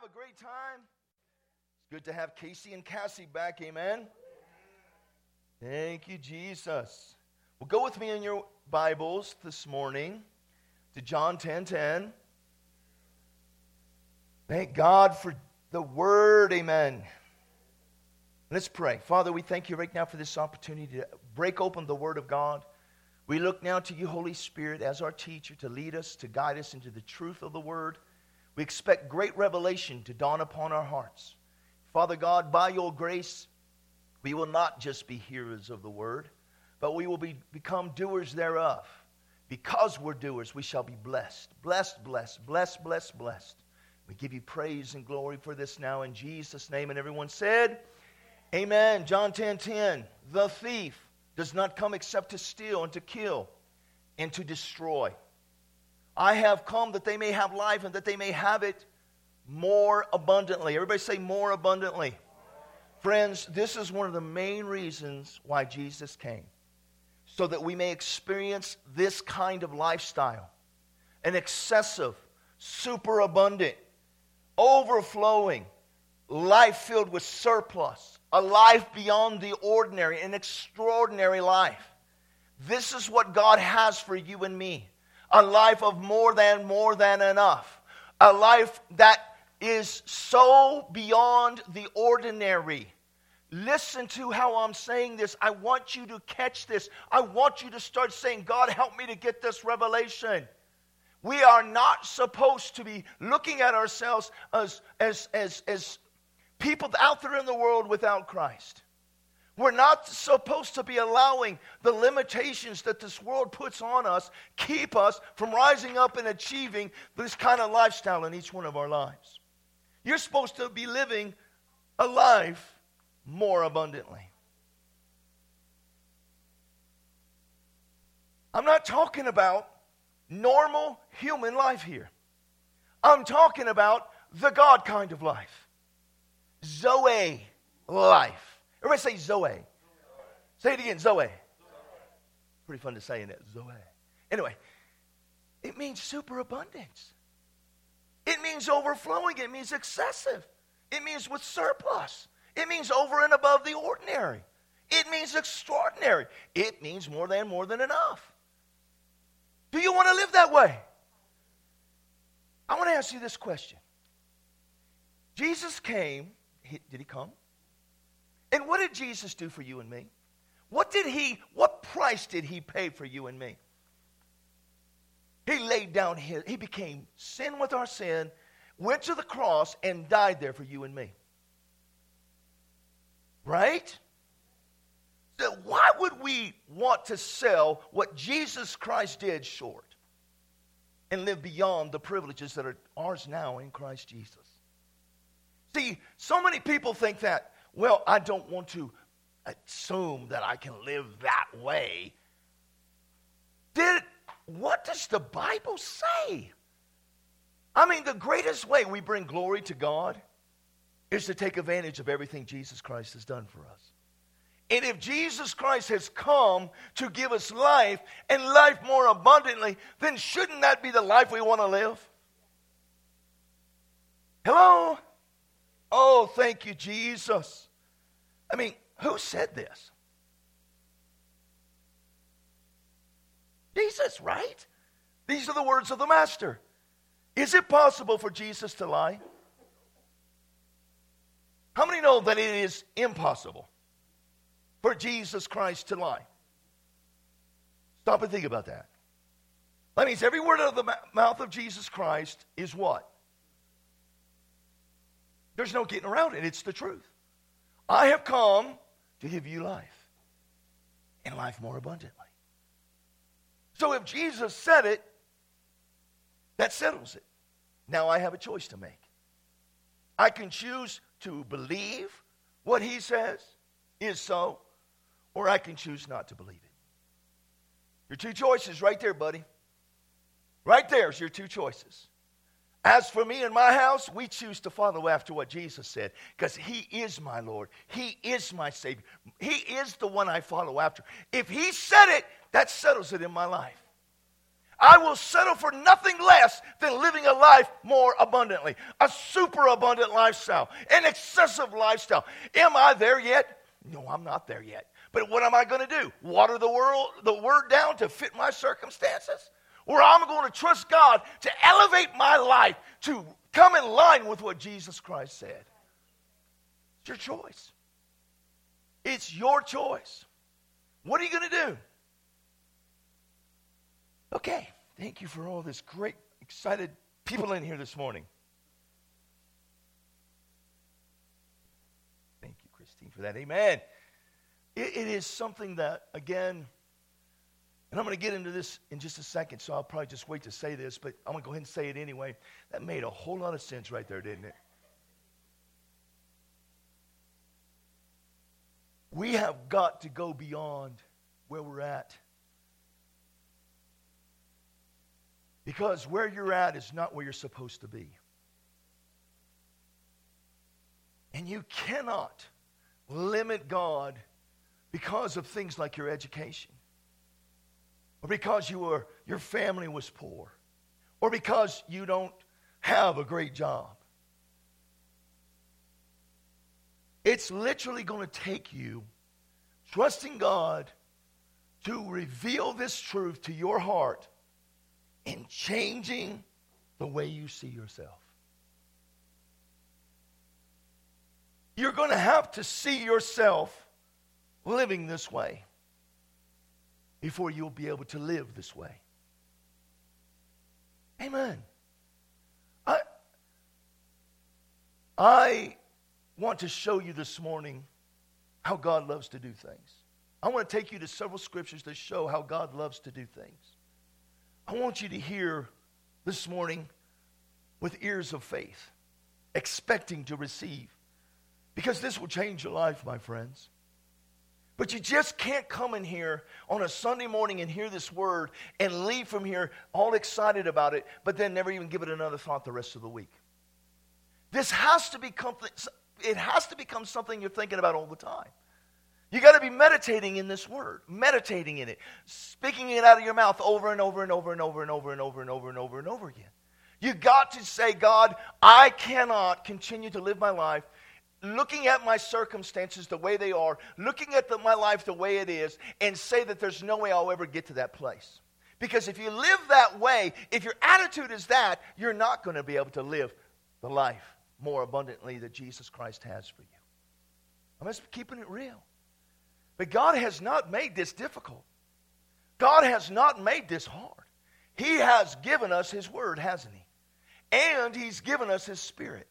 have a great time? It's good to have Casey and Cassie back. Amen. Thank you, Jesus. Well, go with me in your Bibles this morning to John 10 10. Thank God for the word. Amen. Let's pray. Father, we thank you right now for this opportunity to break open the word of God. We look now to you, Holy Spirit, as our teacher to lead us, to guide us into the truth of the word. We expect great revelation to dawn upon our hearts. Father God, by your grace, we will not just be hearers of the word, but we will be, become doers thereof. Because we're doers, we shall be blessed. Blessed, blessed, blessed, blessed, blessed. We give you praise and glory for this now in Jesus' name. And everyone said, Amen. John 10 10. The thief does not come except to steal and to kill and to destroy. I have come that they may have life and that they may have it more abundantly. Everybody say more abundantly. Friends, this is one of the main reasons why Jesus came. So that we may experience this kind of lifestyle an excessive, superabundant, overflowing, life filled with surplus, a life beyond the ordinary, an extraordinary life. This is what God has for you and me a life of more than, more than enough, a life that is so beyond the ordinary. Listen to how I'm saying this. I want you to catch this. I want you to start saying, God, help me to get this revelation. We are not supposed to be looking at ourselves as, as, as, as people out there in the world without Christ. We're not supposed to be allowing the limitations that this world puts on us keep us from rising up and achieving this kind of lifestyle in each one of our lives. You're supposed to be living a life more abundantly. I'm not talking about normal human life here. I'm talking about the God kind of life. Zoe life. Everybody say Zoe. Say it again, Zoe. Pretty fun to say in it, Zoe. Anyway, it means superabundance. It means overflowing. It means excessive. It means with surplus. It means over and above the ordinary. It means extraordinary. It means more than more than enough. Do you want to live that way? I want to ask you this question. Jesus came, did he come? And what did Jesus do for you and me? What did he, what price did he pay for you and me? He laid down his, he became sin with our sin, went to the cross, and died there for you and me. Right? So why would we want to sell what Jesus Christ did short and live beyond the privileges that are ours now in Christ Jesus? See, so many people think that well, I don't want to assume that I can live that way. Did what does the Bible say? I mean, the greatest way we bring glory to God is to take advantage of everything Jesus Christ has done for us. And if Jesus Christ has come to give us life and life more abundantly, then shouldn't that be the life we want to live? Hello? Oh, thank you, Jesus. I mean, who said this? Jesus, right? These are the words of the Master. Is it possible for Jesus to lie? How many know that it is impossible for Jesus Christ to lie? Stop and think about that. That means every word out of the mouth of Jesus Christ is what? There's no getting around it. It's the truth. I have come to give you life and life more abundantly. So if Jesus said it, that settles it. Now I have a choice to make. I can choose to believe what he says is so, or I can choose not to believe it. Your two choices right there, buddy. Right there's your two choices. As for me and my house, we choose to follow after what Jesus said because He is my Lord. He is my Savior. He is the one I follow after. If He said it, that settles it in my life. I will settle for nothing less than living a life more abundantly, a super abundant lifestyle, an excessive lifestyle. Am I there yet? No, I'm not there yet. But what am I going to do? Water the world, the word down to fit my circumstances? Or I'm going to trust God to elevate my life to come in line with what Jesus Christ said. It's your choice. It's your choice. What are you going to do? Okay, thank you for all this great, excited people in here this morning. Thank you, Christine, for that. Amen. it, it is something that, again, and I'm going to get into this in just a second, so I'll probably just wait to say this, but I'm going to go ahead and say it anyway. That made a whole lot of sense right there, didn't it? We have got to go beyond where we're at. Because where you're at is not where you're supposed to be. And you cannot limit God because of things like your education, or because you were, your family was poor, or because you don't have a great job. It's literally going to take you trusting God to reveal this truth to your heart in changing the way you see yourself. You're going to have to see yourself living this way before you'll be able to live this way. Amen. I, I want to show you this morning how God loves to do things. I want to take you to several scriptures that show how God loves to do things. I want you to hear this morning with ears of faith, expecting to receive. Because this will change your life, my friends. But you just can't come in here on a Sunday morning and hear this word and leave from here all excited about it, but then never even give it another thought the rest of the week. This has to become, it has to become something you're thinking about all the time. You got to be meditating in this word, meditating in it, speaking it out of your mouth over and over and over and over and over and over and over and over and over again. You got to say, God, I cannot continue to live my life looking at my circumstances the way they are, looking at the, my life the way it is, and say that there's no way I'll ever get to that place. Because if you live that way, if your attitude is that, you're not going to be able to live the life more abundantly that Jesus Christ has for you. I'm just keeping it real. But God has not made this difficult. God has not made this hard. He has given us His Word, hasn't He? And He's given us His Spirit.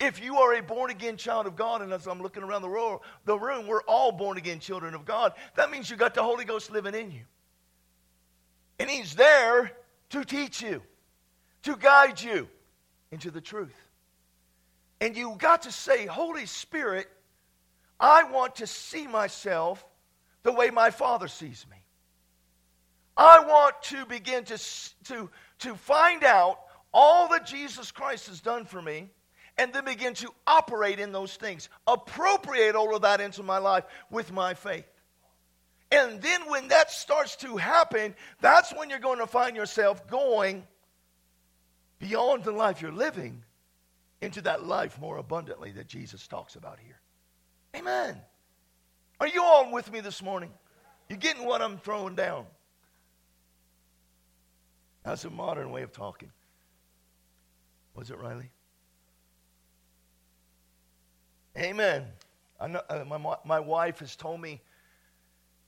If you are a born again child of God, and as I'm looking around the room, the room, we're all born again children of God, that means you got the Holy Ghost living in you. And He's there to teach you, to guide you into the truth. And you got to say, Holy Spirit, I want to see myself the way my Father sees me. I want to begin to, to, to find out all that Jesus Christ has done for me and then begin to operate in those things, appropriate all of that into my life with my faith. And then when that starts to happen, that's when you're going to find yourself going beyond the life you're living into that life more abundantly that Jesus talks about here. Amen. Are you all with me this morning? You getting what I'm throwing down? That's a modern way of talking. Was it Riley? Amen. Know, uh, my, my wife has told me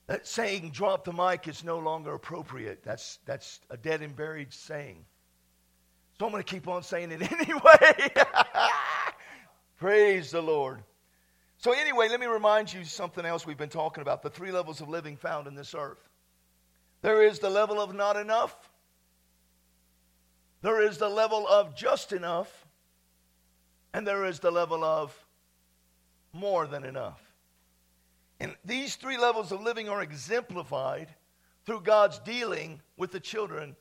that saying drop the mic is no longer appropriate. That's, that's a dead and buried saying. So I'm going to keep on saying it anyway. Praise the Lord. So, anyway, let me remind you something else we've been talking about the three levels of living found in this earth. There is the level of not enough, there is the level of just enough, and there is the level of more than enough. And these three levels of living are exemplified through God's dealing with the children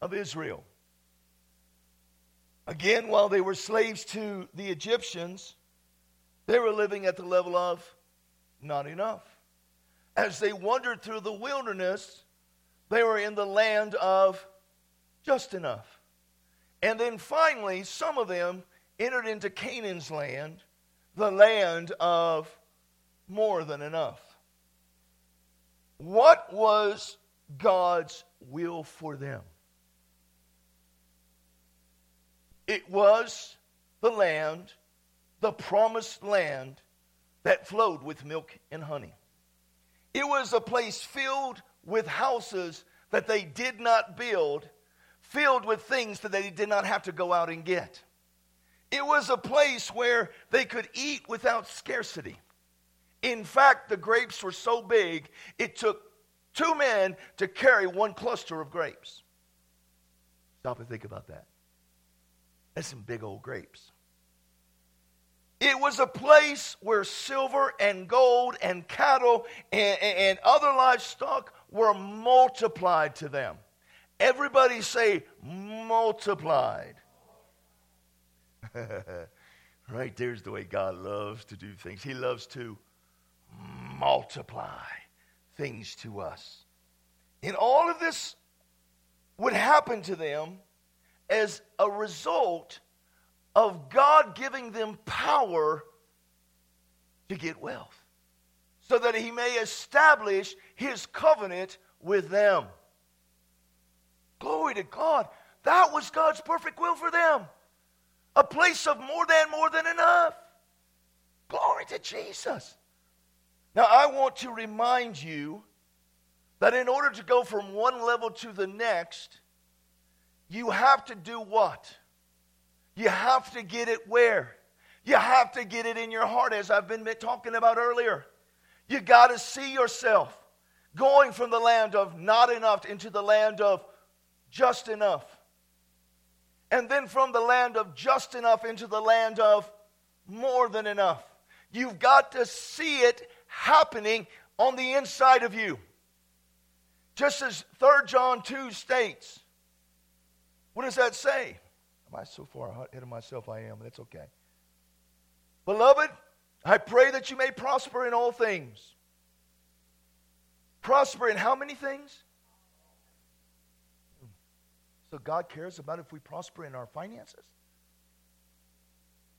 of Israel. Again, while they were slaves to the Egyptians, they were living at the level of not enough. As they wandered through the wilderness, they were in the land of just enough. And then finally, some of them entered into Canaan's land, the land of more than enough. What was God's will for them? It was the land, the promised land that flowed with milk and honey. It was a place filled with houses that they did not build, filled with things that they did not have to go out and get. It was a place where they could eat without scarcity. In fact, the grapes were so big, it took two men to carry one cluster of grapes. Stop and think about that. That's some big old grapes. It was a place where silver and gold and cattle and, and, other livestock were multiplied to them. Everybody say multiplied. right there's the way God loves to do things. He loves to multiply things to us. And all of this would happen to them as a result of God giving them power to get wealth so that he may establish his covenant with them. Glory to God. That was God's perfect will for them. A place of more than, more than enough. Glory to Jesus. Now, I want to remind you that in order to go from one level to the next, you have to do what? You have to get it where? You have to get it in your heart, as I've been talking about earlier. You got to see yourself going from the land of not enough into the land of just enough. And then from the land of just enough into the land of more than enough. You've got to see it happening on the inside of you. Just as 3 John 2 states. What does that say? Am I so far ahead of myself? I am. That's okay. Beloved, I pray that you may prosper in all things. Prosper in how many things? So God cares about if we prosper in our finances?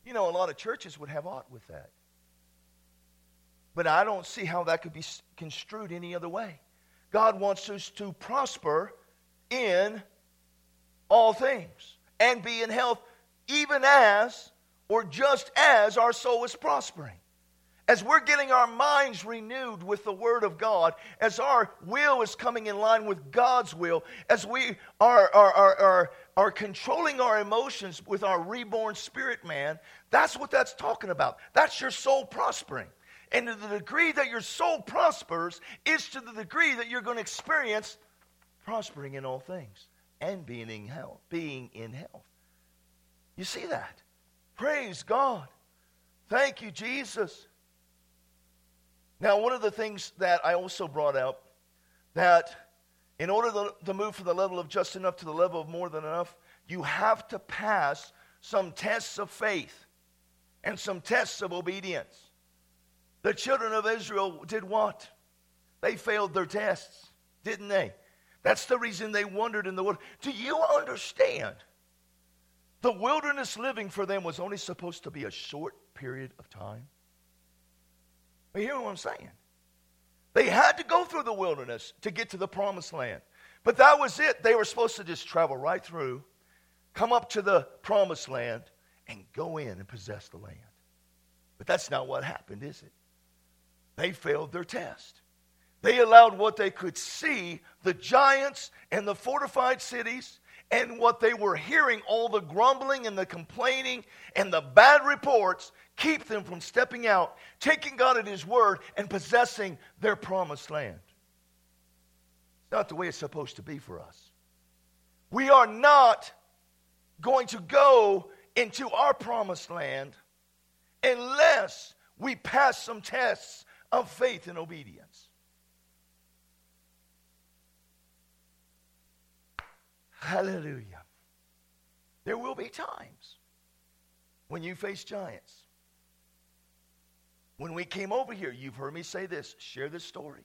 You know, a lot of churches would have aught with that. But I don't see how that could be construed any other way. God wants us to prosper in all things and be in health, even as or just as our soul is prospering. As we're getting our minds renewed with the Word of God, as our will is coming in line with God's will, as we are, are, are, are, are controlling our emotions with our reborn spirit man, that's what that's talking about. That's your soul prospering. And to the degree that your soul prospers is to the degree that you're going to experience prospering in all things and being in health. Being in health. You see that? Praise God. Thank you, Jesus. Now, one of the things that I also brought out that in order to move from the level of just enough to the level of more than enough, you have to pass some tests of faith and some tests of obedience. The children of Israel did what? They failed their tests, didn't they? That's the reason they wandered in the wilderness. Do you understand? The wilderness living for them was only supposed to be a short period of time. You hear what I'm saying? They had to go through the wilderness to get to the promised land. But that was it. They were supposed to just travel right through, come up to the promised land, and go in and possess the land. But that's not what happened, is it? They failed their test. They allowed what they could see, the giants and the fortified cities, and what they were hearing, all the grumbling and the complaining and the bad reports, keep them from stepping out, taking God at His word, and possessing their promised land. It's not the way it's supposed to be for us. We are not going to go into our promised land unless we pass some tests of faith and obedience. Hallelujah. There will be times when you face giants. When we came over here, you've heard me say this, share this story.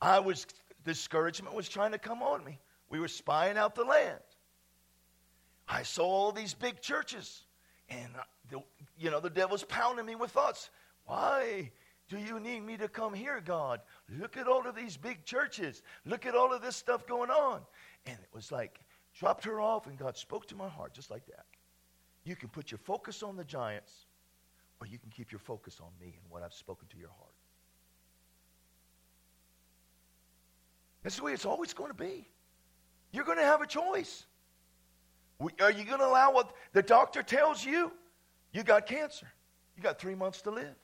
I was, discouragement was trying to come on me. We were spying out the land. I saw all these big churches, and the, you know the devil's pounding me with thoughts. Why do you need me to come here, God? Look at all of these big churches. Look at all of this stuff going on. And it was like dropped her off, and God spoke to my heart just like that. You can put your focus on the giants, or you can keep your focus on me and what I've spoken to your heart. That's the way it's always going to be. You're going to have a choice. Are you going to allow what the doctor tells you? You got cancer. You got three months to live.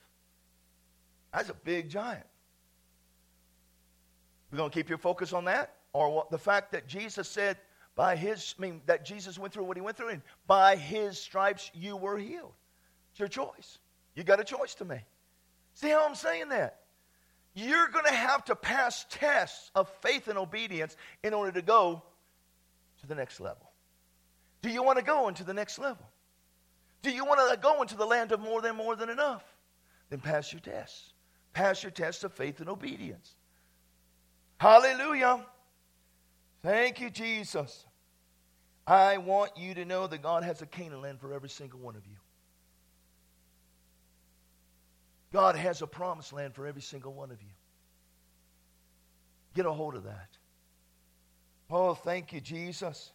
That's a big giant. We're going to keep your focus on that? Or what, the fact that Jesus said, by his, I mean, that Jesus went through what he went through, and by his stripes you were healed. It's your choice. You got a choice to make. See how I'm saying that? You're going to have to pass tests of faith and obedience in order to go to the next level. Do you want to go into the next level? Do you want to go into the land of more than more than enough? Then pass your tests. Pass your tests of faith and obedience. Hallelujah. Thank you, Jesus. I want you to know that God has a Canaan land for every single one of you. God has a promised land for every single one of you. Get a hold of that. Oh, thank you, Jesus.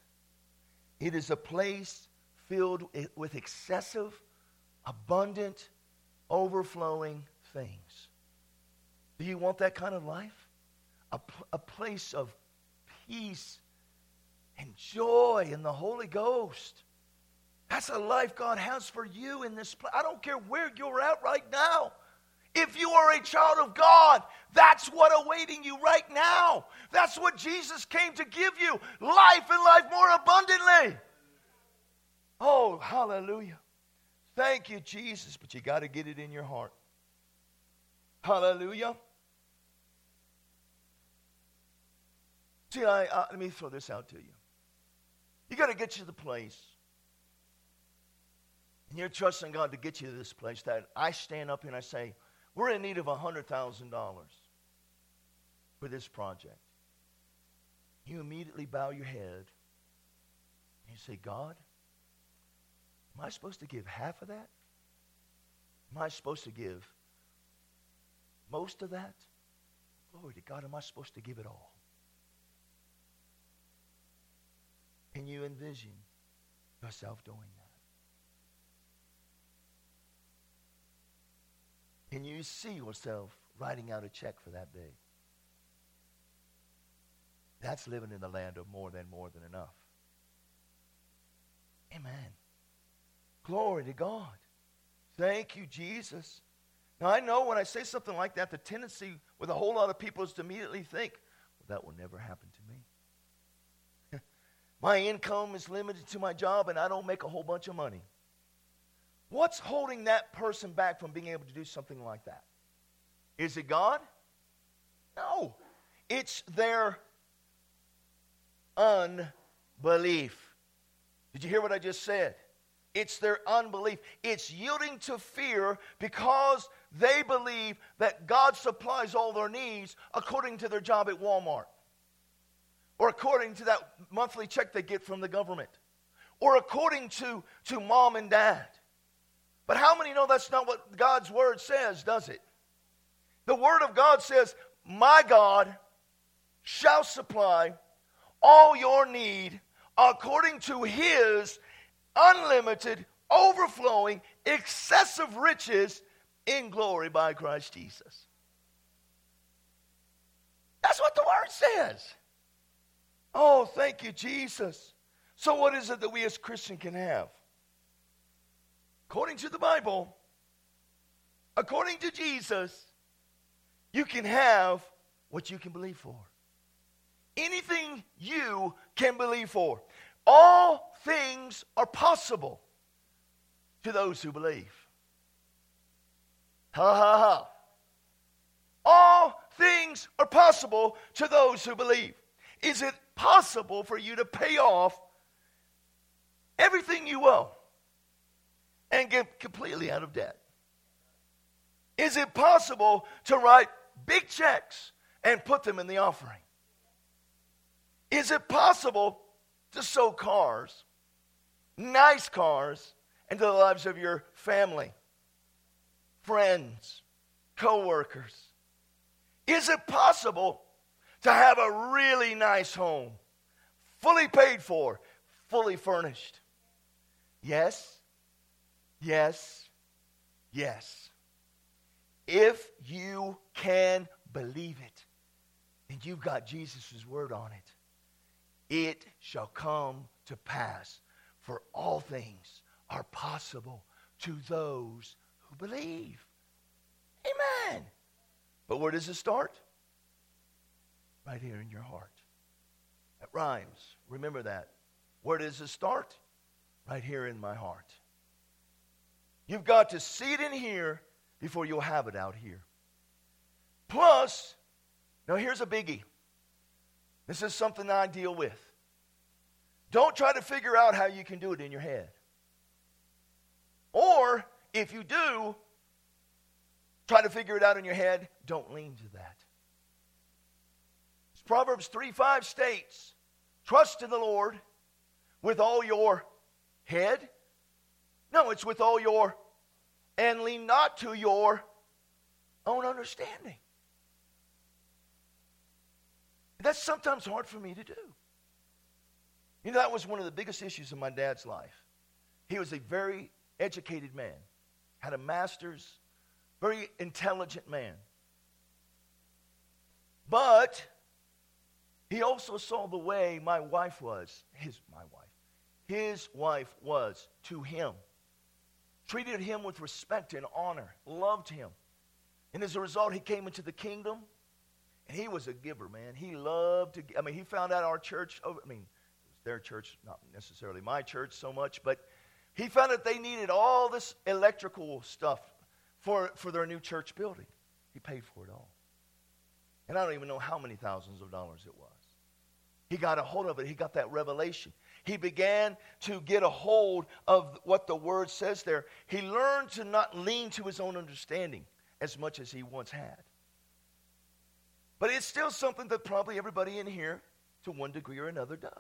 It is a place filled with excessive, abundant, overflowing things. Do you want that kind of life? A, a place of peace and joy in the Holy Ghost. That's a life God has for you in this place. I don't care where you're at right now. If you are a child of God, that's what awaiting you right now. That's what Jesus came to give you life and life more abundantly. Oh, hallelujah. Thank you, Jesus. But you got to get it in your heart. Hallelujah. See, I, let me throw this out to you. You got to get to the place, and you're trusting God to get you to this place that I stand up and I say, we're in need of $100,000 for this project. You immediately bow your head and you say, God, am I supposed to give half of that? Am I supposed to give most of that? Glory to God, am I supposed to give it all? Can you envision yourself doing that? Can you see yourself writing out a check for that big? That's living in the land of more than more than enough. Amen. Glory to God. Thank you, Jesus. Now, I know when I say something like that, the tendency with a whole lot of people is to immediately think, well, that will never happen to me. My income is limited to my job, and I don't make a whole bunch of money. What's holding that person back from being able to do something like that? Is it God? No. It's their unbelief. Did you hear what I just said? It's their unbelief. It's yielding to fear because they believe that God supplies all their needs according to their job at Walmart or according to that monthly check they get from the government or according to, to mom and dad. But how many know that's not what God's word says, does it? The word of God says, My God shall supply all your need according to his unlimited, overflowing, excessive riches in glory by Christ Jesus. That's what the word says. Oh, thank you, Jesus. So, what is it that we as Christians can have? according to the Bible, according to Jesus, you can have what you can believe for. Anything you can believe for. All things are possible to those who believe. Ha ha ha. All things are possible to those who believe. Is it possible for you to pay off everything you owe? and get completely out of debt? Is it possible to write big checks and put them in the offering? Is it possible to sow cars nice cars into the lives of your family, friends, co workers? Is it possible to have a really nice home, fully paid for, fully furnished? Yes, yes, yes. If you can believe it, and you've got Jesus' word on it, it shall come to pass. For all things are possible to those who believe. Amen. But where does it start? Right here in your heart. That rhymes. Remember that. Where does it start? Right here in my heart. You've got to see it in here before you'll have it out here. Plus, now here's a biggie. This is something I deal with. Don't try to figure out how you can do it in your head. Or, if you do, try to figure it out in your head, don't lean to that. Proverbs 3 5 states, Trust in the Lord with all your head. No, it's with all your, and lean not to your own understanding. That's sometimes hard for me to do. You know, that was one of the biggest issues in my dad's life. He was a very educated man, had a master's, very intelligent man. But he also saw the way my wife was, his my wife, his wife was to him. Treated him with respect and honor, loved him. And as a result, he came into the kingdom and he was a giver, man. He loved to, I mean, he found out our church, I mean, it was their church, not necessarily my church so much, but he found that they needed all this electrical stuff for, for their new church building. He paid for it all. And I don't even know how many thousands of dollars it was. He got a hold of it. He got that revelation. He began to get a hold of what the word says there. He learned to not lean to his own understanding as much as he once had. But it's still something that probably everybody in here, to one degree or another, does.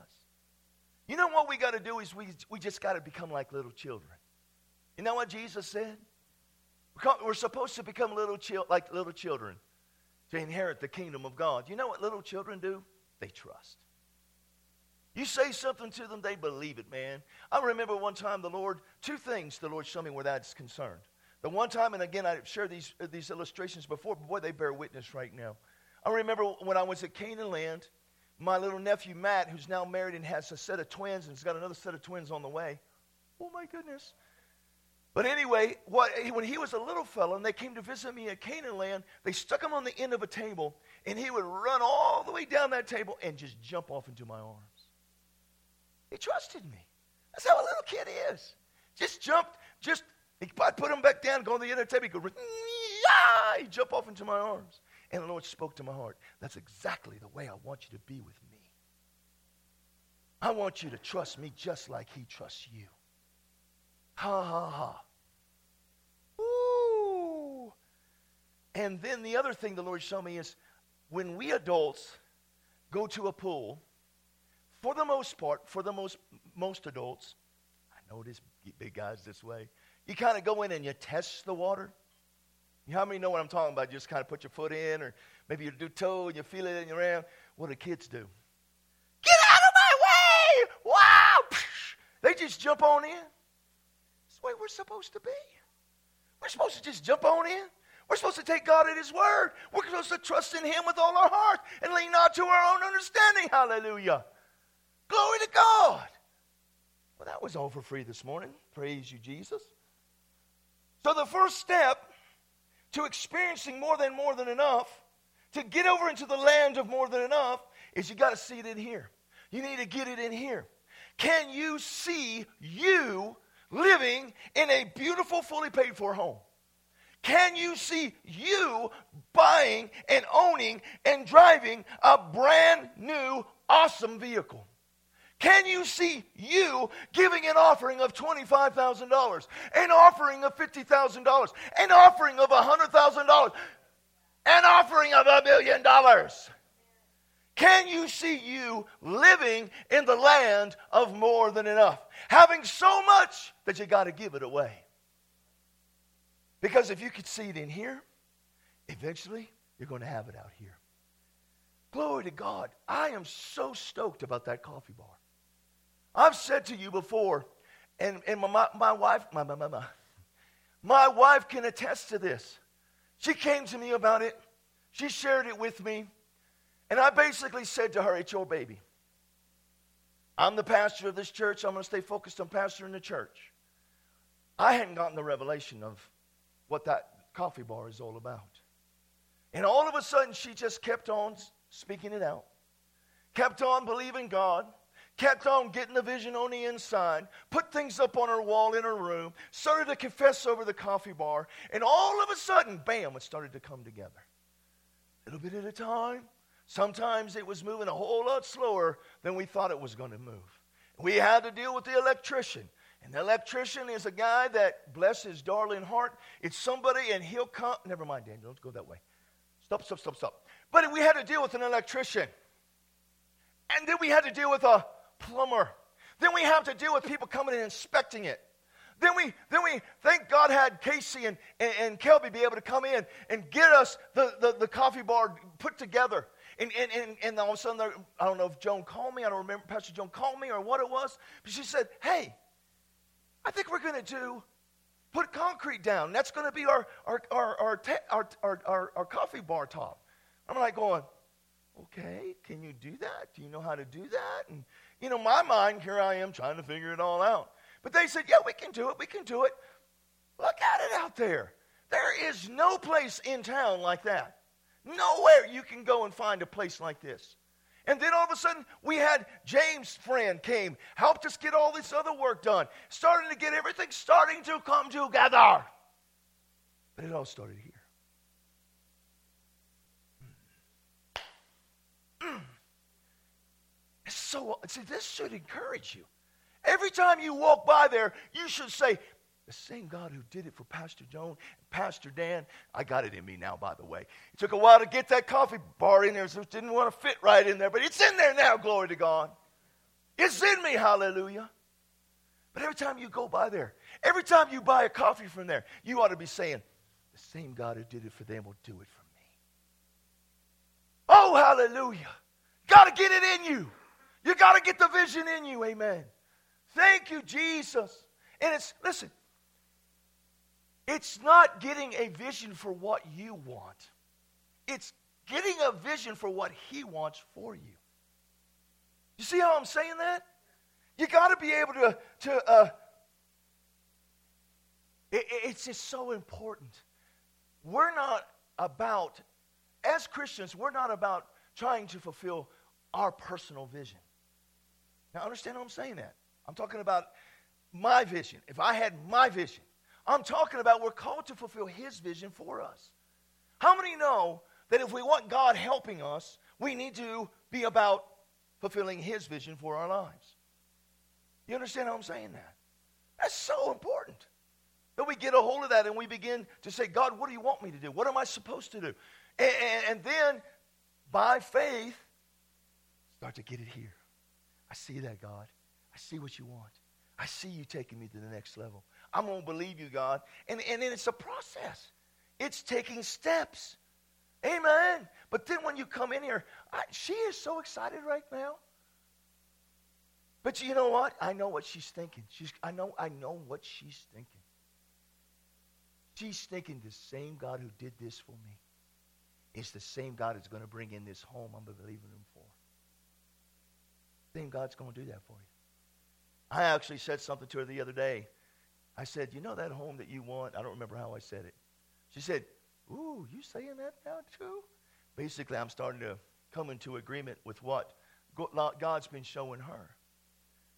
You know what we got to do is we, we just got to become like little children. You know what Jesus said? We're supposed to become little chil- like little children to inherit the kingdom of God. You know what little children do? They trust. You say something to them, they believe it, man. I remember one time the Lord, two things the Lord showed me where that's concerned. The one time, and again, I've shared these, uh, these illustrations before, but boy, they bear witness right now. I remember when I was at Canaan Land, my little nephew Matt, who's now married and has a set of twins and has got another set of twins on the way. Oh my goodness. But anyway, what, when he was a little fellow and they came to visit me at Canaan Land, they stuck him on the end of a table and he would run all the way down that table and just jump off into my arms. He trusted me. That's how a little kid is. Just jumped, just, I'd put him back down, go on the the table, he'd go, yeah, he'd jump off into my arms. And the Lord spoke to my heart. That's exactly the way I want you to be with me. I want you to trust me just like he trusts you. Ha ha ha. Ooh. And then the other thing the Lord showed me is when we adults go to a pool, for the most part, for the most most adults, I know this big guys this way. You kind of go in and you test the water. How many know what I'm talking about? You Just kind of put your foot in, or maybe you do toe and you feel it in your arm. What do kids do? Get out of my way! Wow! They just jump on in. That's the way we're supposed to be. We're supposed to just jump on in. We're supposed to take God at His word. We're supposed to trust in Him with all our heart and lean not to our own understanding. Hallelujah. Glory to God. Well, that was all for free this morning. Praise you, Jesus. So, the first step to experiencing more than more than enough, to get over into the land of more than enough, is you got to see it in here. You need to get it in here. Can you see you living in a beautiful, fully paid for home? Can you see you buying and owning and driving a brand new, awesome vehicle? Can you see you giving an offering of $25,000, an offering of $50,000, an offering of $100,000, an offering of a million dollars? Can you see you living in the land of more than enough? Having so much that you got to give it away. Because if you could see it in here, eventually you're going to have it out here. Glory to God. I am so stoked about that coffee bar. I've said to you before, and, and my, my wife, my, my, my, my, my wife can attest to this. She came to me about it. She shared it with me. And I basically said to her, It's your baby. I'm the pastor of this church. I'm going to stay focused on pastoring the church. I hadn't gotten the revelation of what that coffee bar is all about. And all of a sudden, she just kept on speaking it out, kept on believing God, kept on getting the vision on the inside, put things up on her wall in her room, started to confess over the coffee bar, and all of a sudden, bam, it started to come together. A little bit at a time. Sometimes it was moving a whole lot slower than we thought it was going to move. We had to deal with the electrician. And the electrician is a guy that, bless his darling heart, it's somebody and he'll come. Never mind, Daniel, don't go that way. Stop, stop, stop, stop. But we had to deal with an electrician. And then we had to deal with a plumber. Then we have to deal with people coming and inspecting it. Then we, then we thank God had Casey and, and, and Kelby be able to come in and get us the, the, the coffee bar put together. And, and, and, and all of a sudden, I don't know if Joan called me. I don't remember Pastor Joan called me or what it was. But she said, hey, I think we're going to do put concrete down. That's going to be our, our, our, our, te- our, our, our, our coffee bar top. I'm like going, okay, can you do that? Do you know how to do that? And, you know, my mind, here I am trying to figure it all out. But they said, yeah, we can do it. We can do it. Look at it out there. There is no place in town like that. Nowhere you can go and find a place like this. And then all of a sudden, we had James' friend came, helped us get all this other work done, starting to get everything starting to come together. But it all started here. Hmm. Hmm. So, see, this should encourage you. Every time you walk by there, you should say, the same God who did it for Pastor Joan and Pastor Dan, I got it in me now, by the way. It took a while to get that coffee bar in there, so it didn't want to fit right in there, but it's in there now, glory to God. It's in me, hallelujah. But every time you go by there, every time you buy a coffee from there, you ought to be saying, the same God who did it for them will do it for me. Oh, hallelujah. Got to get it in you. You got to get the vision in you. Amen. Thank you, Jesus. And it's, listen, it's not getting a vision for what you want, it's getting a vision for what He wants for you. You see how I'm saying that? You got to be able to, to uh, it, it's just so important. We're not about, as Christians, we're not about trying to fulfill our personal vision. Now, understand how I'm saying that. I'm talking about my vision. If I had my vision, I'm talking about we're called to fulfill His vision for us. How many know that if we want God helping us, we need to be about fulfilling His vision for our lives? You understand how I'm saying that? That's so important. That we get a hold of that and we begin to say, God, what do you want me to do? What am I supposed to do? And, and, and then, by faith, start to get it here. I see that, God. I see what you want. I see you taking me to the next level. I'm going to believe you, God. And, and it's a process, it's taking steps. Amen. But then when you come in here, I, she is so excited right now. But you know what? I know what she's thinking. She's, I, know, I know what she's thinking. She's thinking the same God who did this for me is the same God that's going to bring in this home I'm believing him Then God's going to do that for you. I actually said something to her the other day. I said, You know that home that you want? I don't remember how I said it. She said, Ooh, you saying that now too? Basically, I'm starting to come into agreement with what God's been showing her.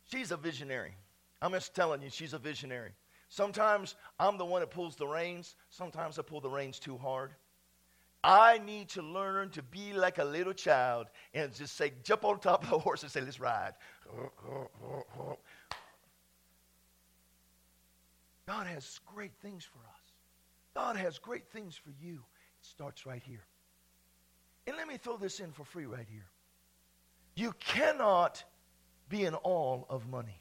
She's a visionary. I'm just telling you, she's a visionary. Sometimes I'm the one that pulls the reins, sometimes I pull the reins too hard. I need to learn to be like a little child and just say, jump on top of the horse and say, let's ride. God has great things for us. God has great things for you. It starts right here. And let me throw this in for free right here. You cannot be in all of money.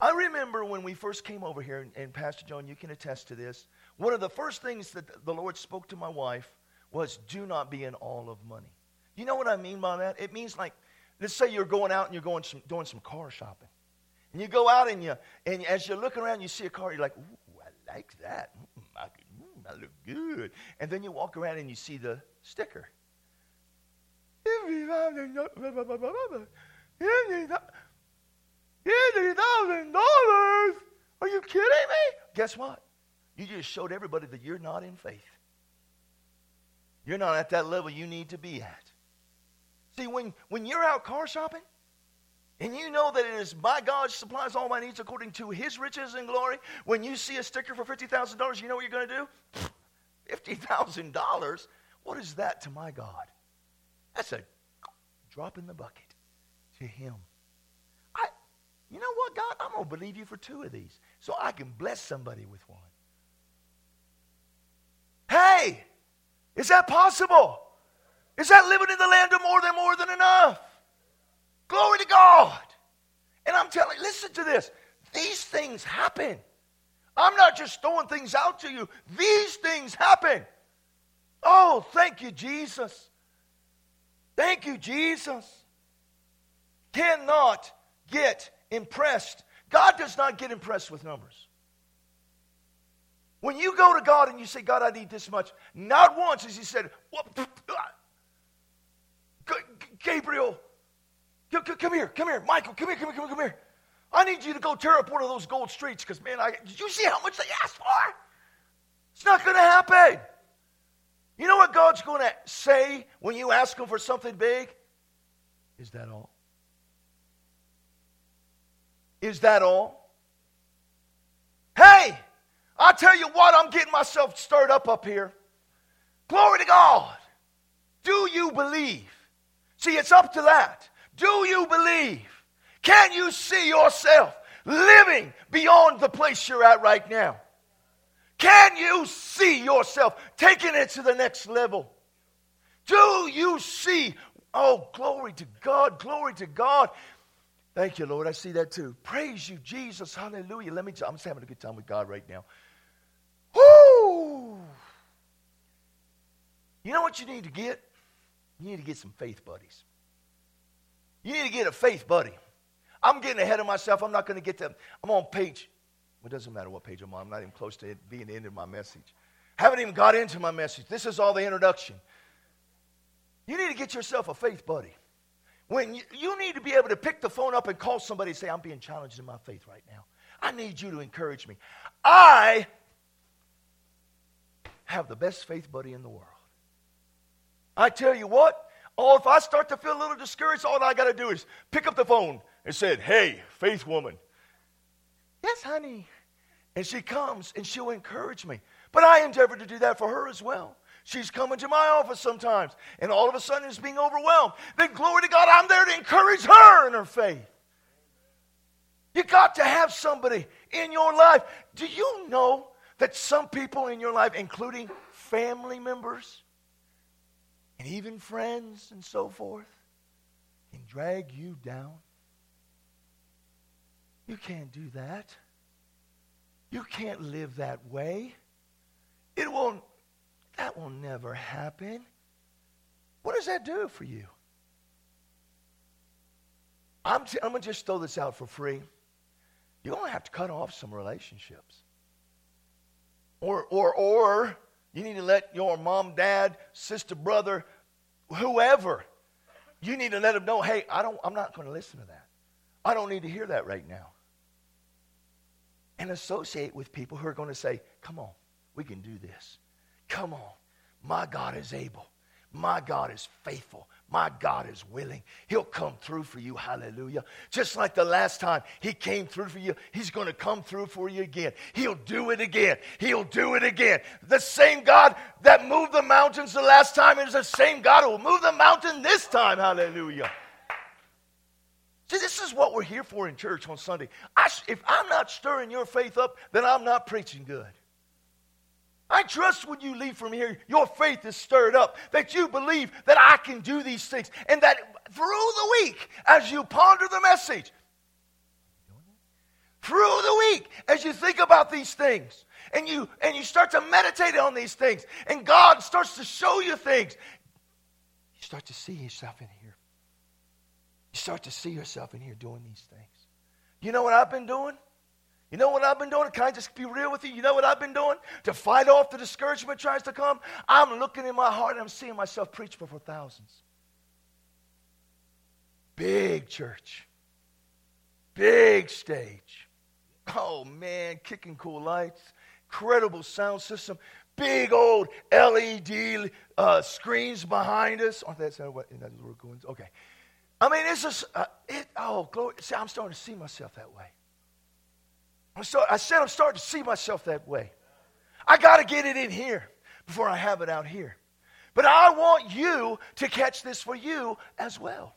I remember when we first came over here, and, and Pastor John, you can attest to this. One of the first things that the Lord spoke to my wife was, do not be in all of money. You know what I mean by that? It means like, let's say you're going out and you're going some, doing some car shopping. And you go out and you, and as you're looking around, you see a car, you're like, ooh, I like that. Mm, I, mm, I look good. And then you walk around and you see the sticker. $50,000? Are you kidding me? Guess what? You just showed everybody that you're not in faith. You're not at that level you need to be at. See, when, when you're out car shopping, and you know that it is my God supplies all my needs according to his riches and glory, when you see a sticker for $50,000, you know what you're going to do? $50,000? What is that to my God? That's a drop in the bucket to him. I, you know what, God? I'm going to believe you for two of these so I can bless somebody with one. Is that possible? Is that living in the land of more than more than enough? Glory to God. And I'm telling listen to this. These things happen. I'm not just throwing things out to you. These things happen. Oh, thank you, Jesus. Thank you, Jesus. Cannot get impressed. God does not get impressed with numbers. When you go to God and you say, God, I need this much, not once has He said, ah, Gabriel, come here, come here, Michael, come here, come here, come here, come here. I need you to go tear up one of those gold streets because, man, I, did you see how much they asked for? It's not going to happen. You know what God's going to say when you ask Him for something big? Is that all? Is that all? Hey, I tell you what, I'm getting myself stirred up up here. Glory to God. Do you believe? See, it's up to that. Do you believe? Can you see yourself living beyond the place you're at right now? Can you see yourself taking it to the next level? Do you see? Oh, glory to God, glory to God. Thank you, Lord. I see that too. Praise you, Jesus. Hallelujah. Let me, I'm just having a good time with God right now. You know what you need to get? You need to get some faith buddies. You need to get a faith buddy. I'm getting ahead of myself. I'm not going to get to, I'm on page, it doesn't matter what page I'm on. I'm not even close to it being the end of my message. I Haven't even got into my message. This is all the introduction. You need to get yourself a faith buddy. When you, you need to be able to pick the phone up and call somebody and say, I'm being challenged in my faith right now. I need you to encourage me. I have the best faith buddy in the world. I tell you what, oh, if I start to feel a little discouraged, all I got to do is pick up the phone and say, Hey, faith woman. Yes, honey. And she comes and she'll encourage me. But I endeavor to do that for her as well. She's coming to my office sometimes, and all of a sudden is being overwhelmed. Then, glory to God, I'm there to encourage her in her faith. You got to have somebody in your life. Do you know that some people in your life, including family members and even friends and so forth, can drag you down. You can't do that. You can't live that way. It won't, that will never happen. What does that do for you? I'm, t- I'm going to just throw this out for free. You're going to have to cut off some relationships. Or, or, or you need to let your mom, dad, sister, brother, whoever, you need to let them know, hey, I don't, I'm not going to listen to that. I don't need to hear that right now. And associate with people who are going to say, come on, we can do this. Come on, my God is able. My God is faithful. My God is willing. He'll come through for you. Hallelujah. Just like the last time He came through for you, He's going to come through for you again. He'll do it again. He'll do it again. The same God that moved the mountains the last time is the same God who will move the mountain this time. Hallelujah. See, this is what we're here for in church on Sunday. I, if I'm not stirring your faith up, then I'm not preaching good. I trust when you leave from here, your faith is stirred up, that you believe that I can do these things, and that through the week as you ponder the message, through the week as you think about these things and you and you start to meditate on these things and God starts to show you things you start to see yourself in here. You start to see yourself in here doing these things. You know what I've been doing you know what I've been doing? Can I just be real with you? You know what I've been doing? To fight off the discouragement tries to come? I'm looking in my heart and I'm seeing myself preach before thousands. Big church. Big stage. Oh man, kicking cool lights, incredible sound system, big old LED uh, screens behind us. That's not what that's where we're going. Okay. I mean, it's just, uh, it, oh, glory. See, I'm starting to see myself that way. I said I'm starting to see myself that way. I got to get it in here before I have it out here. But I want you to catch this for you as well.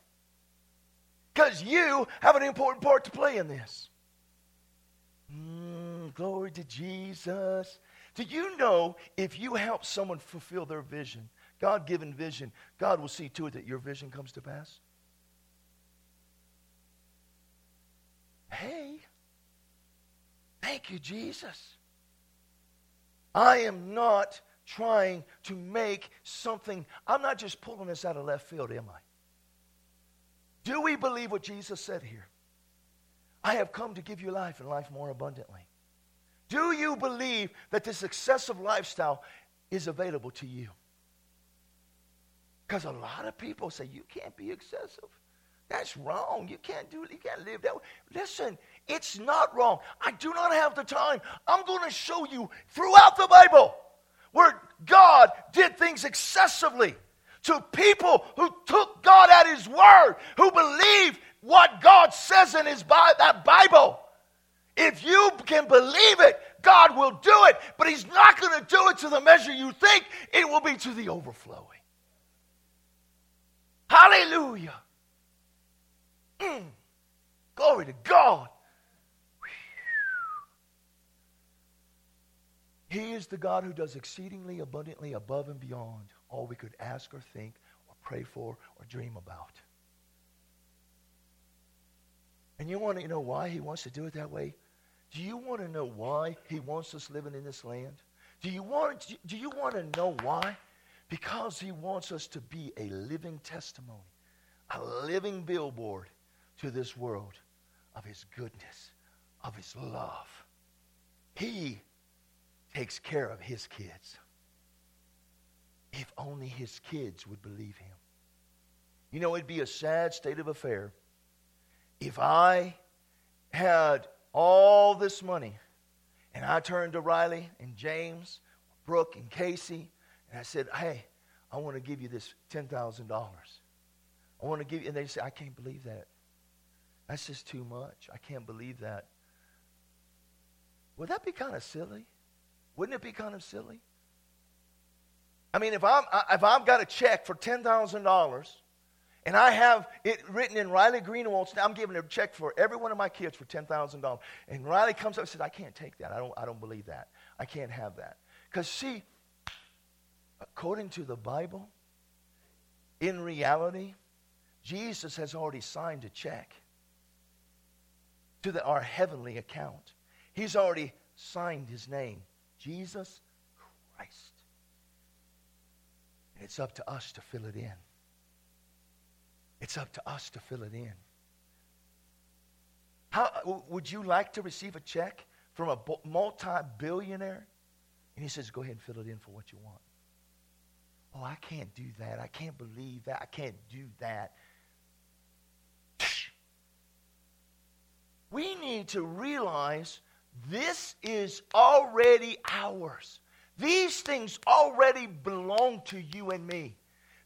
Because you have an important part to play in this. Mm, glory to Jesus. Do you know if you help someone fulfill their vision, God given vision, God will see to it that your vision comes to pass? Hey, thank you, Jesus. I am not trying to make something, I'm not just pulling this out of left field, am I? Do we believe what Jesus said here? I have come to give you life and life more abundantly. Do you believe that this excessive lifestyle is available to you? Because a lot of people say you can't be excessive. That's wrong. You can't do it. You can't live that way. Listen, it's not wrong. I do not have the time. I'm going to show you throughout the Bible where God did things excessively to people who took God at His word, who believed what God says in His that Bible. If you can believe it, God will do it, but He's not going to do it to the measure you think. It will be to the overflowing. Hallelujah. Mm. Glory to God. He is the God who does exceedingly abundantly above and beyond all we could ask or think or pray for or dream about. And you want to know why he wants to do it that way? Do you want to know why he wants us living in this land? Do you want do you want to know why? Because he wants us to be a living testimony, a living billboard to this world of his goodness, of his love. He takes care of his kids. If only his kids would believe him. You know, it'd be a sad state of affair if I had all this money and I turned to Riley and James, Brooke and Casey, and I said, Hey, I want to give you this $10,000. I want to give you, and they say, I can't believe that. That's just too much. I can't believe that. Would that be kind of silly? Wouldn't it be kind of silly? I mean, if I'm if I've got a check for ten thousand dollars, and I have it written in Riley Greenwald's, I'm giving a check for every one of my kids for ten thousand dollars, and Riley comes up and says, "I can't take that. I don't. I don't believe that. I can't have that." Because see, according to the Bible, in reality, Jesus has already signed a check to the, our heavenly account. He's already signed his name, Jesus Christ. And it's up to us to fill it in. It's up to us to fill it in. How would you like to receive a check from a multi-billionaire? And he says, "Go ahead and fill it in for what you want." Oh, I can't do that. I can't believe that. I can't do that. We need to realize this is already ours. These things already belong to you and me.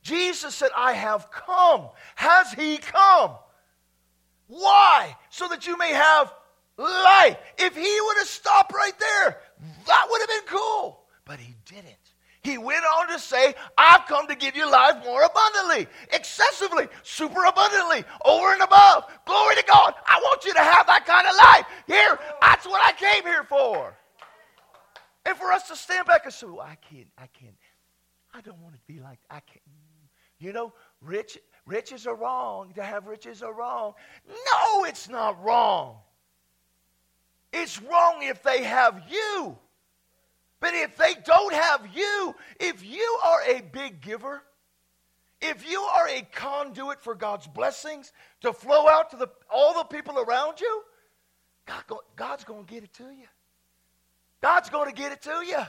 Jesus said, I have come. Has he come? Why? So that you may have life. If he would have stopped right there, that would have been cool. But he didn't. He went on to say, I've come to give you life more abundantly, excessively, super abundantly, over and above. Glory to God. I want you to have that kind of life. Here, that's what I came here for. And for us to stand back and say, well, I can't, I can't, I don't want to be like, I can't. You know, rich, riches are wrong. To have riches are wrong. No, it's not wrong. It's wrong if they have you. But if they don't have you, if you are a big giver, if you are a conduit for God's blessings to flow out to the, all the people around you, God, God's going to get it to you. God's going to get it to you.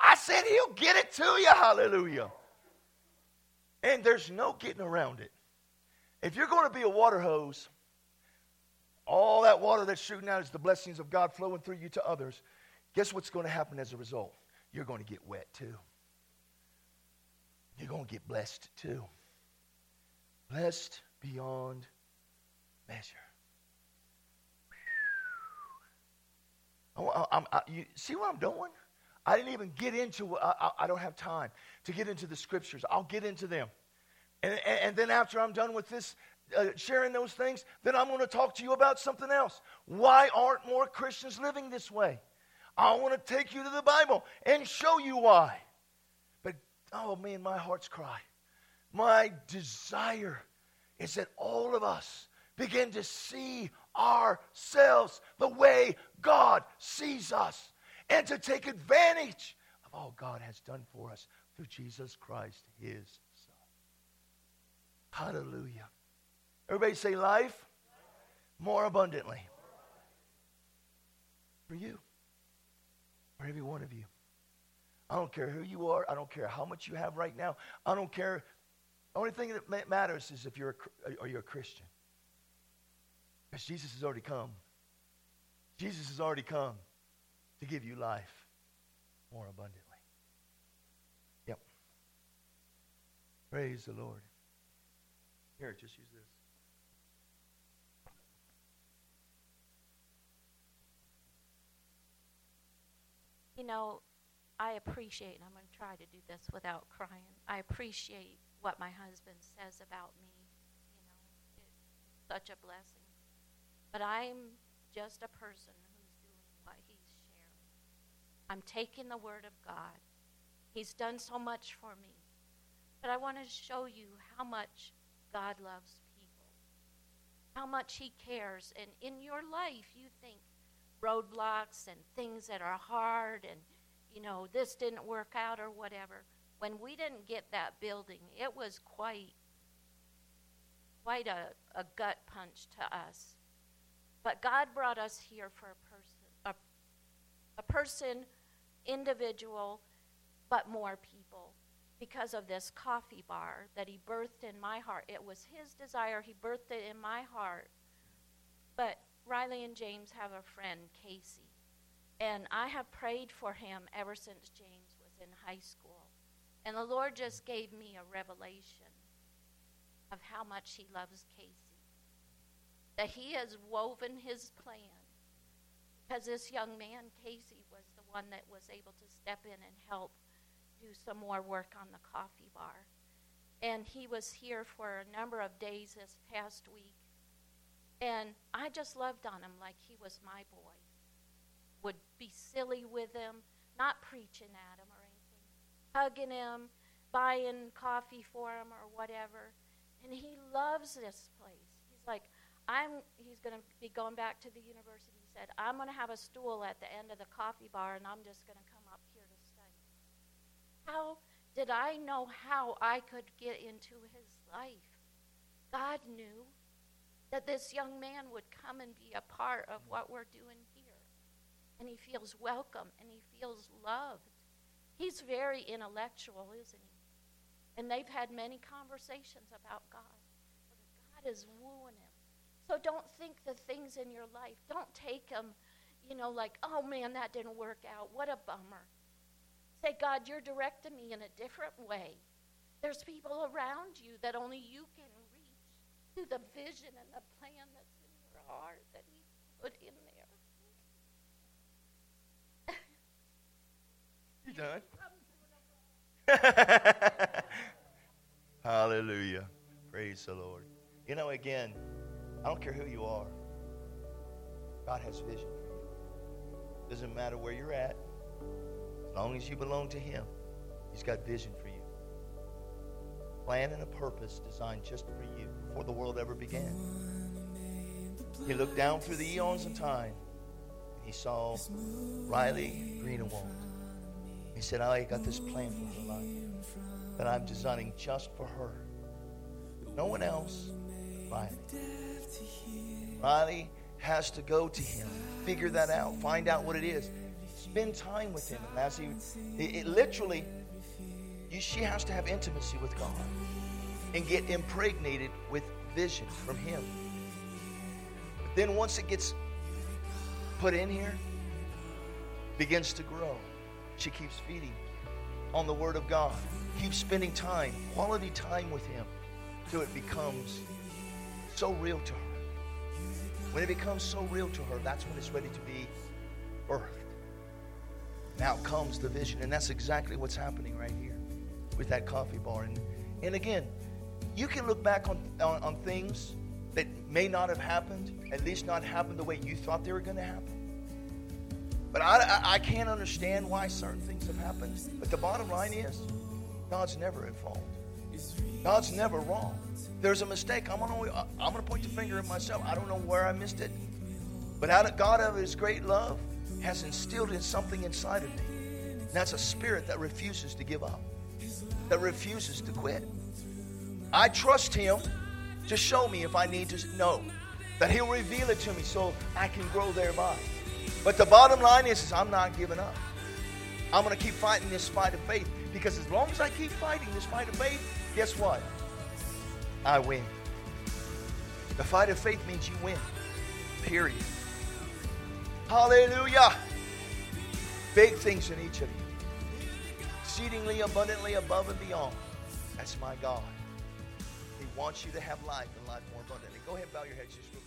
I said He'll get it to you. Hallelujah. And there's no getting around it. If you're going to be a water hose, all that water that's shooting out is the blessings of God flowing through you to others. Guess what's going to happen as a result? You're going to get wet too. You're going to get blessed too. Blessed beyond measure. I, I, I, you see what I'm doing? I didn't even get into, I, don't have time to get into the scriptures. I'll get into them. And, and, and then after I'm done with this, uh, sharing those things, then I'm going to talk to you about something else. Why aren't more Christians living this way? I want to take you to the Bible and show you why. But, oh man, my heart's cry. My desire is that all of us begin to see ourselves the way God sees us and to take advantage of all God has done for us through Jesus Christ, his Son. Hallelujah. Everybody say life more abundantly. For you. For every one of you. I don't care who you are. I don't care how much you have right now. I don't care. The only thing that matters is if you're a, are you a Christian. Because Jesus has already come. Jesus has already come to give you life more abundantly. Yep. Praise the Lord. Here, just use this. You know, I appreciate, and I'm going to try to do this without crying. I appreciate what my husband says about me. You know, it's such a blessing. But I'm just a person who's doing what he's sharing. I'm taking the word of God. He's done so much for me. But I want to show you how much God loves people, how much He cares. And in your life, you think, roadblocks and things that are hard and you know this didn't work out or whatever. When we didn't get that building it was quite quite a, a gut punch to us. But god brought us here for a person a, a person individual but more people. Because of this coffee bar that he birthed in my heart. It was his desire. He birthed it in my heart. But Riley and James have a friend, Casey, and I have prayed for him ever since James was in high school. And the Lord just gave me a revelation of how much he loves Casey. That he has woven his plan. Because this young man, Casey, was the one that was able to step in and help do some more work on the coffee bar. And he was here for a number of days this past week and I just loved on him like he was my boy. Would be silly with him, not preaching at him or anything, hugging him, buying coffee for him or whatever. And he loves this place. He's like, I'm he's going to be going back to the university. He said, I'm going to have a stool at the end of the coffee bar and I'm just going to come up here to study. How did I know how I could get into his life? God knew that this young man would come and be a part of what we're doing here. And he feels welcome and he feels loved. He's very intellectual, isn't he? And they've had many conversations about God. God is wooing him. So don't think the things in your life, don't take them, you know, like, oh man, that didn't work out. What a bummer. Say, God, you're directing me in a different way. There's people around you that only you can to the vision and the plan that's in your heart that He put in there. You done? Hallelujah. Praise the Lord. You know, again, I don't care who you are. God has vision for you. Doesn't matter where you're at. As long as you belong to Him, He's got vision for you. plan and a purpose designed just for you before the world ever began. He looked down through the eons of time and he saw Riley Greenewald. He said, I got this plan for her life that I'm designing just for her. No one else, Riley. Riley has to go to him, figure that out, find out what it is, spend time with him. And as he, it, it literally, you, she has to have intimacy with God and get impregnated with vision from him. But then once it gets put in here, begins to grow. She keeps feeding on the Word of God, keeps spending time, quality time with Him, till it becomes so real to her. When it becomes so real to her, that's when it's ready to be birthed. Now comes the vision, and that's exactly what's happening right here with that coffee bar. And, and again, you can look back on, on, on things that may not have happened, at least not happened the way you thought they were going to happen. But I, I, I can't understand why certain things have happened. But the bottom line is, God's never at fault. God's never wrong. There's a mistake. I'm gonna I'm gonna point the finger at myself. I don't know where I missed it, but out of God of His great love has instilled in something inside of me. And that's a spirit that refuses to give up, that refuses to quit. I trust Him to show me if I need to know, that He'll reveal it to me so I can grow thereby. But the bottom line is, is I'm not giving up. I'm going to keep fighting this fight of faith because as long as I keep fighting this fight of faith, guess what? I win. The fight of faith means you win. Period. Hallelujah. Big things in each of you. Exceedingly abundantly above and beyond. That's my God. Wants you to have life and life more abundantly. Go ahead and bow your heads just